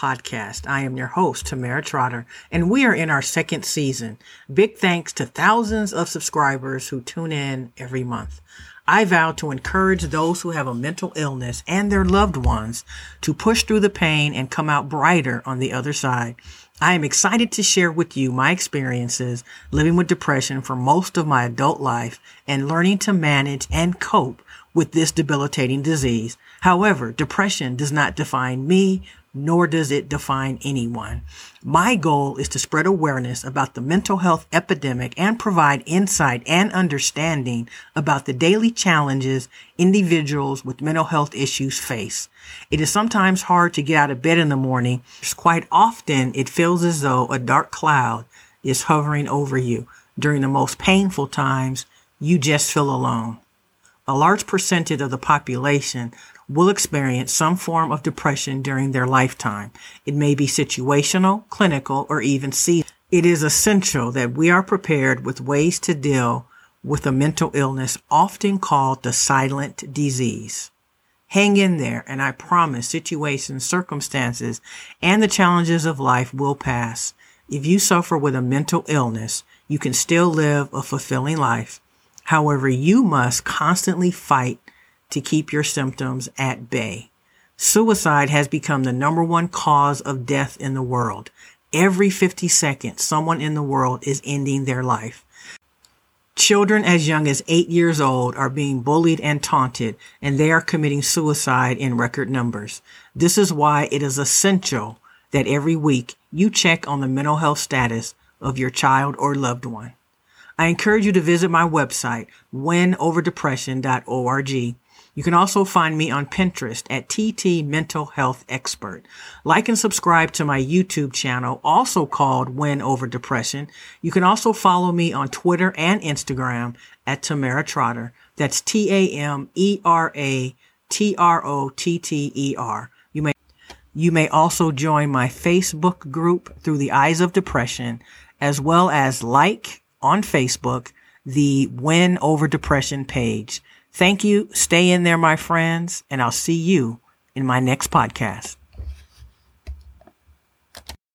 podcast. I am your host, Tamera Trotter, and we are in our second season. Big thanks to thousands of subscribers who tune in every month. I vow to encourage those who have a mental illness and their loved ones to push through the pain and come out brighter on the other side. I am excited to share with you my experiences living with depression for most of my adult life and learning to manage and cope with this debilitating disease. However, depression does not define me, nor does it define anyone. My goal is to spread awareness about the mental health epidemic and provide insight and understanding about the daily challenges individuals with mental health issues face. It is sometimes hard to get out of bed in the morning. Quite often, it feels as though a dark cloud is hovering over you. During the most painful times, you just feel alone. A large percentage of the population will experience some form of depression during their lifetime. It may be situational, clinical, or even seasonal. It is essential that we are prepared with ways to deal with a mental illness often called the silent disease. Hang in there, and I promise situations, circumstances, and the challenges of life will pass. If you suffer with a mental illness, you can still live a fulfilling life. However, you must constantly fight to keep your symptoms at bay. Suicide has become the number one cause of death in the world. Every 50 seconds, someone in the world is ending their life. Children as young as eight years old are being bullied and taunted, and they are committing suicide in record numbers. This is why it is essential that every week you check on the mental health status of your child or loved one. I encourage you to visit my website, winoverdepression.org, you can also find me on Pinterest at TT Mental Health Expert. Like and subscribe to my YouTube channel, also called Win Over Depression. You can also follow me on Twitter and Instagram at Tamera Trotter. That's T-A-M-E-R-A-T-R-O-T-T-E-R. You may, you may also join my Facebook group through the Eyes of Depression, as well as like on Facebook the Win Over Depression page. Thank you. Stay in there, my friends, and I'll see you in my next podcast.